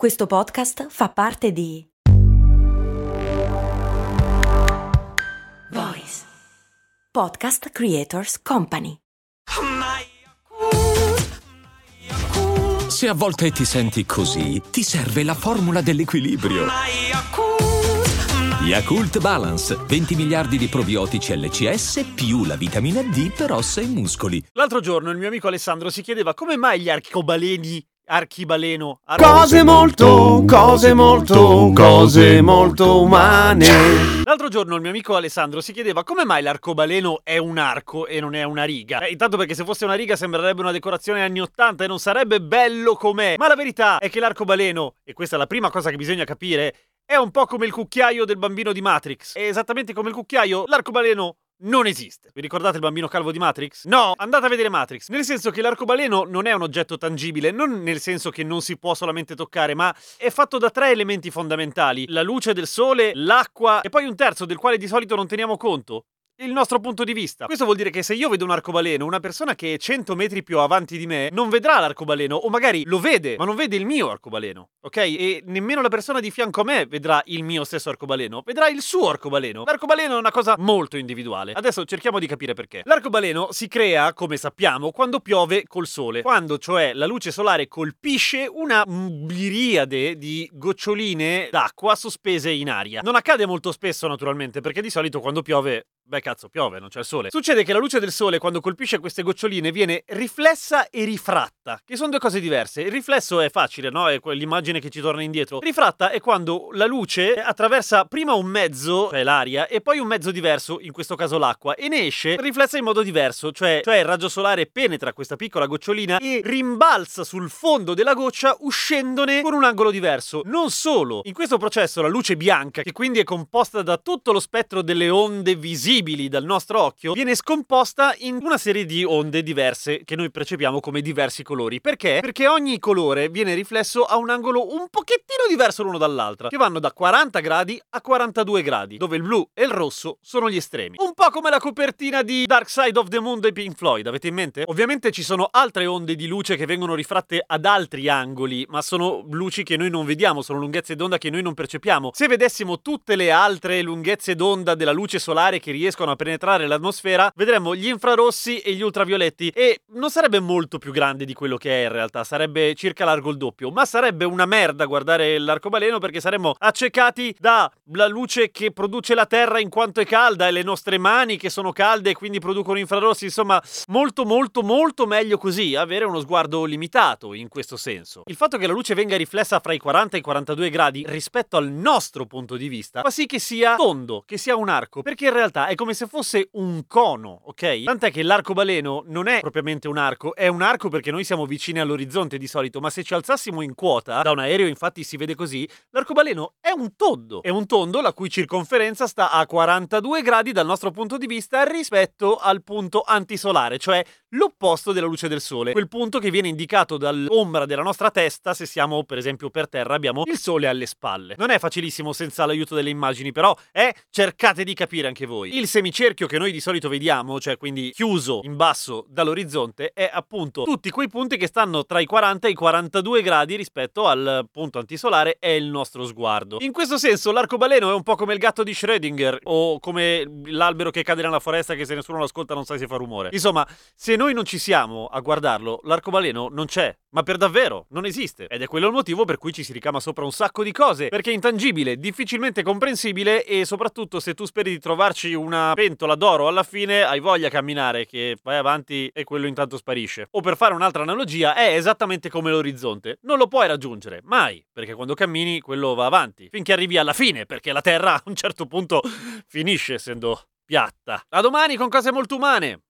Questo podcast fa parte di Voice Podcast Creators Company. Se a volte ti senti così, ti serve la formula dell'equilibrio. Yakult Balance, 20 miliardi di probiotici LCS più la vitamina D per ossa e muscoli. L'altro giorno il mio amico Alessandro si chiedeva come mai gli arcobaleni archibaleno ar- Cose molto, cose molto, cose molto umane. L'altro giorno il mio amico Alessandro si chiedeva come mai l'arcobaleno è un arco e non è una riga. Eh, intanto perché se fosse una riga sembrerebbe una decorazione anni 80 e non sarebbe bello com'è. Ma la verità è che l'arcobaleno, e questa è la prima cosa che bisogna capire, è un po' come il cucchiaio del bambino di Matrix. E esattamente come il cucchiaio, l'arcobaleno non esiste. Vi ricordate il bambino calvo di Matrix? No, andate a vedere Matrix. Nel senso che l'arcobaleno non è un oggetto tangibile, non nel senso che non si può solamente toccare, ma è fatto da tre elementi fondamentali: la luce del sole, l'acqua e poi un terzo del quale di solito non teniamo conto, il nostro punto di vista. Questo vuol dire che se io vedo un arcobaleno, una persona che è 100 metri più avanti di me non vedrà l'arcobaleno, o magari lo vede, ma non vede il mio arcobaleno, ok? E nemmeno la persona di fianco a me vedrà il mio stesso arcobaleno, vedrà il suo arcobaleno. L'arcobaleno è una cosa molto individuale. Adesso cerchiamo di capire perché. L'arcobaleno si crea, come sappiamo, quando piove col sole, quando cioè la luce solare colpisce una miriade di goccioline d'acqua sospese in aria. Non accade molto spesso, naturalmente, perché di solito quando piove Beh, cazzo, piove, non c'è il sole. Succede che la luce del sole, quando colpisce queste goccioline, viene riflessa e rifratta, che sono due cose diverse. Il riflesso è facile, no? È quell'immagine che ci torna indietro. Rifratta è quando la luce attraversa prima un mezzo, cioè l'aria, e poi un mezzo diverso, in questo caso l'acqua, e ne esce riflessa in modo diverso, cioè, cioè il raggio solare penetra questa piccola gocciolina e rimbalza sul fondo della goccia uscendone con un angolo diverso. Non solo, in questo processo la luce bianca, che quindi è composta da tutto lo spettro delle onde visibili, dal nostro occhio viene scomposta in una serie di onde diverse che noi percepiamo come diversi colori. Perché? Perché ogni colore viene riflesso a un angolo un pochettino diverso l'uno dall'altro, che vanno da 40 gradi a 42 gradi, dove il blu e il rosso sono gli estremi. Un po' come la copertina di Dark Side of the Moon dei Pink Floyd, avete in mente? Ovviamente ci sono altre onde di luce che vengono rifratte ad altri angoli, ma sono luci che noi non vediamo, sono lunghezze d'onda che noi non percepiamo. Se vedessimo tutte le altre lunghezze d'onda della luce solare che riescono a penetrare l'atmosfera, vedremmo gli infrarossi e gli ultravioletti e non sarebbe molto più grande di quello che è in realtà, sarebbe circa largo il doppio, ma sarebbe una merda guardare l'arcobaleno perché saremmo accecati dalla luce che produce la Terra in quanto è calda e le nostre mani che sono calde e quindi producono infrarossi, insomma, molto molto molto meglio così, avere uno sguardo limitato in questo senso. Il fatto che la luce venga riflessa fra i 40 e i 42 gradi rispetto al nostro punto di vista fa sì che sia tondo, che sia un arco, perché in realtà è come se fosse un cono, ok? Tant'è che l'arcobaleno non è propriamente un arco, è un arco perché noi siamo vicini all'orizzonte di solito, ma se ci alzassimo in quota, da un aereo infatti si vede così, l'arcobaleno è un tondo. È un tondo la cui circonferenza sta a 42 gradi dal nostro punto di vista rispetto al punto antisolare, cioè l'opposto della luce del sole, quel punto che viene indicato dall'ombra della nostra testa se siamo per esempio per terra abbiamo il sole alle spalle. Non è facilissimo senza l'aiuto delle immagini, però è cercate di capire anche voi. Il semicerchio che noi di solito vediamo, cioè quindi chiuso in basso dall'orizzonte, è appunto tutti quei punti che stanno tra i 40 e i 42 gradi rispetto al punto antisolare è il nostro sguardo. In questo senso l'arcobaleno è un po' come il gatto di Schrödinger o come l'albero che cade nella foresta che se nessuno lo ascolta non sa se fa rumore. Insomma, se noi non ci siamo a guardarlo, l'arcobaleno non c'è. Ma per davvero, non esiste. Ed è quello il motivo per cui ci si ricama sopra un sacco di cose. Perché è intangibile, difficilmente comprensibile e soprattutto se tu speri di trovarci una pentola d'oro alla fine hai voglia a camminare che vai avanti e quello intanto sparisce. O per fare un'altra analogia, è esattamente come l'orizzonte. Non lo puoi raggiungere, mai. Perché quando cammini quello va avanti. Finché arrivi alla fine, perché la Terra a un certo punto finisce essendo piatta. A domani con cose molto umane.